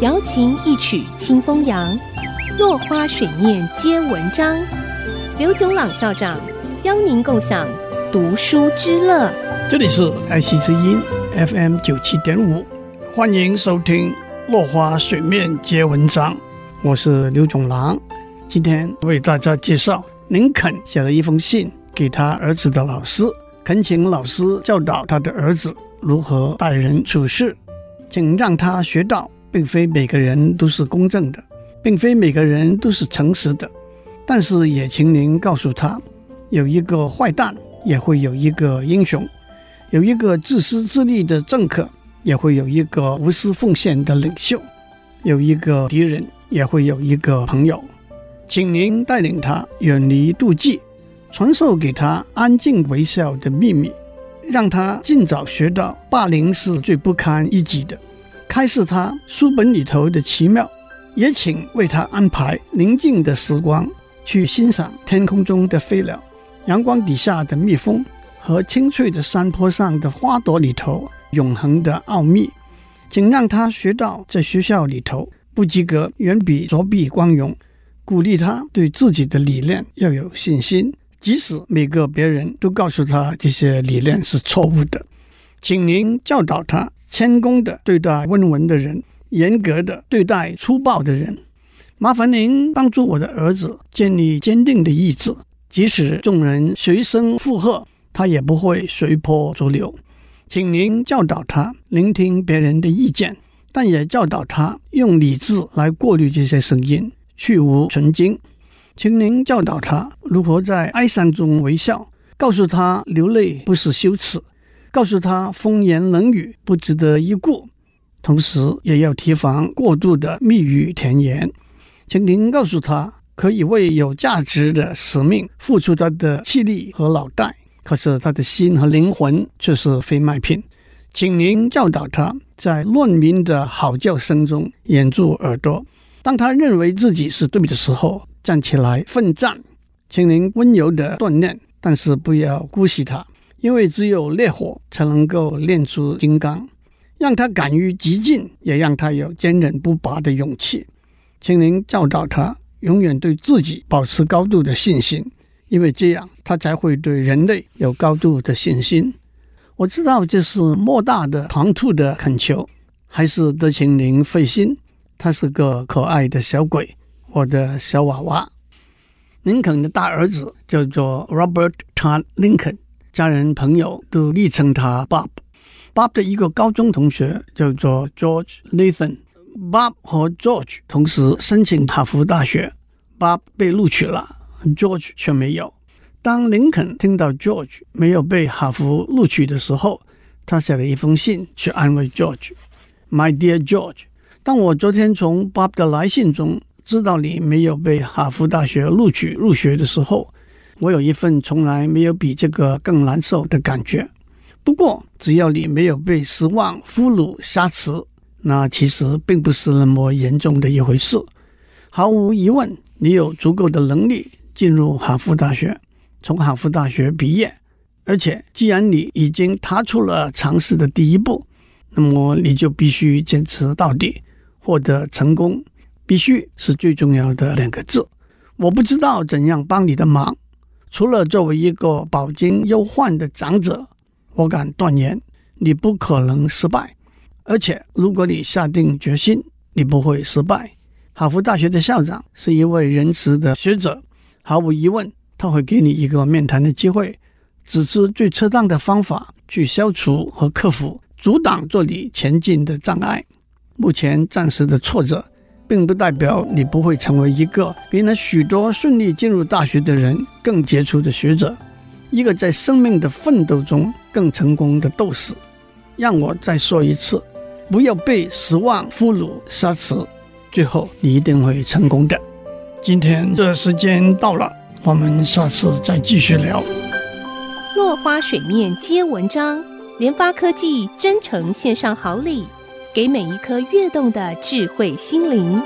瑶琴一曲清风扬，落花水面皆文章。刘炯朗校长邀您共享读书之乐。这里是爱惜之音 FM 九七点五，欢迎收听《落花水面皆文章》。我是刘炯朗，今天为大家介绍林肯写了一封信给他儿子的老师，恳请老师教导他的儿子如何待人处事，请让他学到。并非每个人都是公正的，并非每个人都是诚实的，但是也请您告诉他，有一个坏蛋，也会有一个英雄；有一个自私自利的政客，也会有一个无私奉献的领袖；有一个敌人，也会有一个朋友。请您带领他远离妒忌，传授给他安静微笑的秘密，让他尽早学到霸凌是最不堪一击的。开示他书本里头的奇妙，也请为他安排宁静的时光，去欣赏天空中的飞鸟、阳光底下的蜜蜂和青翠的山坡上的花朵里头永恒的奥秘。请让他学到在学校里头不及格远比作弊光荣。鼓励他对自己的理念要有信心，即使每个别人都告诉他这些理念是错误的。请您教导他谦恭的对待温文的人，严格的对待粗暴的人。麻烦您帮助我的儿子建立坚定的意志，即使众人随声附和，他也不会随波逐流。请您教导他聆听别人的意见，但也教导他用理智来过滤这些声音，去芜存精。请您教导他如何在哀伤中微笑，告诉他流泪不是羞耻。告诉他风言冷语不值得一顾，同时也要提防过度的蜜语甜言。请您告诉他，可以为有价值的使命付出他的气力和脑袋，可是他的心和灵魂却是非卖品。请您教导他在乱鸣的嚎叫声中掩住耳朵，当他认为自己是对的时候，站起来奋战。请您温柔地锻炼，但是不要姑息他。因为只有烈火才能够炼出金刚，让他敢于激进，也让他有坚韧不拔的勇气。请您教导他永远对自己保持高度的信心，因为这样他才会对人类有高度的信心。我知道这是莫大的唐突的恳求，还是得请您费心。他是个可爱的小鬼，我的小娃娃。林肯的大儿子叫做 Robert Todd Lincoln。家人朋友都昵称他 Bob。Bob 的一个高中同学叫做 George Nathan。Bob 和 George 同时申请哈佛大学，Bob 被录取了，George 却没有。当林肯听到 George 没有被哈佛录取的时候，他写了一封信去安慰 George。My dear George，当我昨天从 Bob 的来信中知道你没有被哈佛大学录取入学的时候，我有一份从来没有比这个更难受的感觉。不过，只要你没有被失望、俘虏、挟持，那其实并不是那么严重的一回事。毫无疑问，你有足够的能力进入哈佛大学，从哈佛大学毕业。而且，既然你已经踏出了尝试的第一步，那么你就必须坚持到底，获得成功。必须是最重要的两个字。我不知道怎样帮你的忙。除了作为一个饱经忧患的长者，我敢断言你不可能失败。而且，如果你下定决心，你不会失败。哈佛大学的校长是一位仁慈的学者，毫无疑问，他会给你一个面谈的机会，指出最恰当的方法去消除和克服阻挡着你前进的障碍。目前暂时的挫折。并不代表你不会成为一个比那许多顺利进入大学的人更杰出的学者，一个在生命的奋斗中更成功的斗士。让我再说一次，不要被失望俘虏杀死，最后你一定会成功的。今天的时间到了，我们下次再继续聊。落花水面皆文章，联发科技真诚献上好礼。给每一颗跃动的智慧心灵。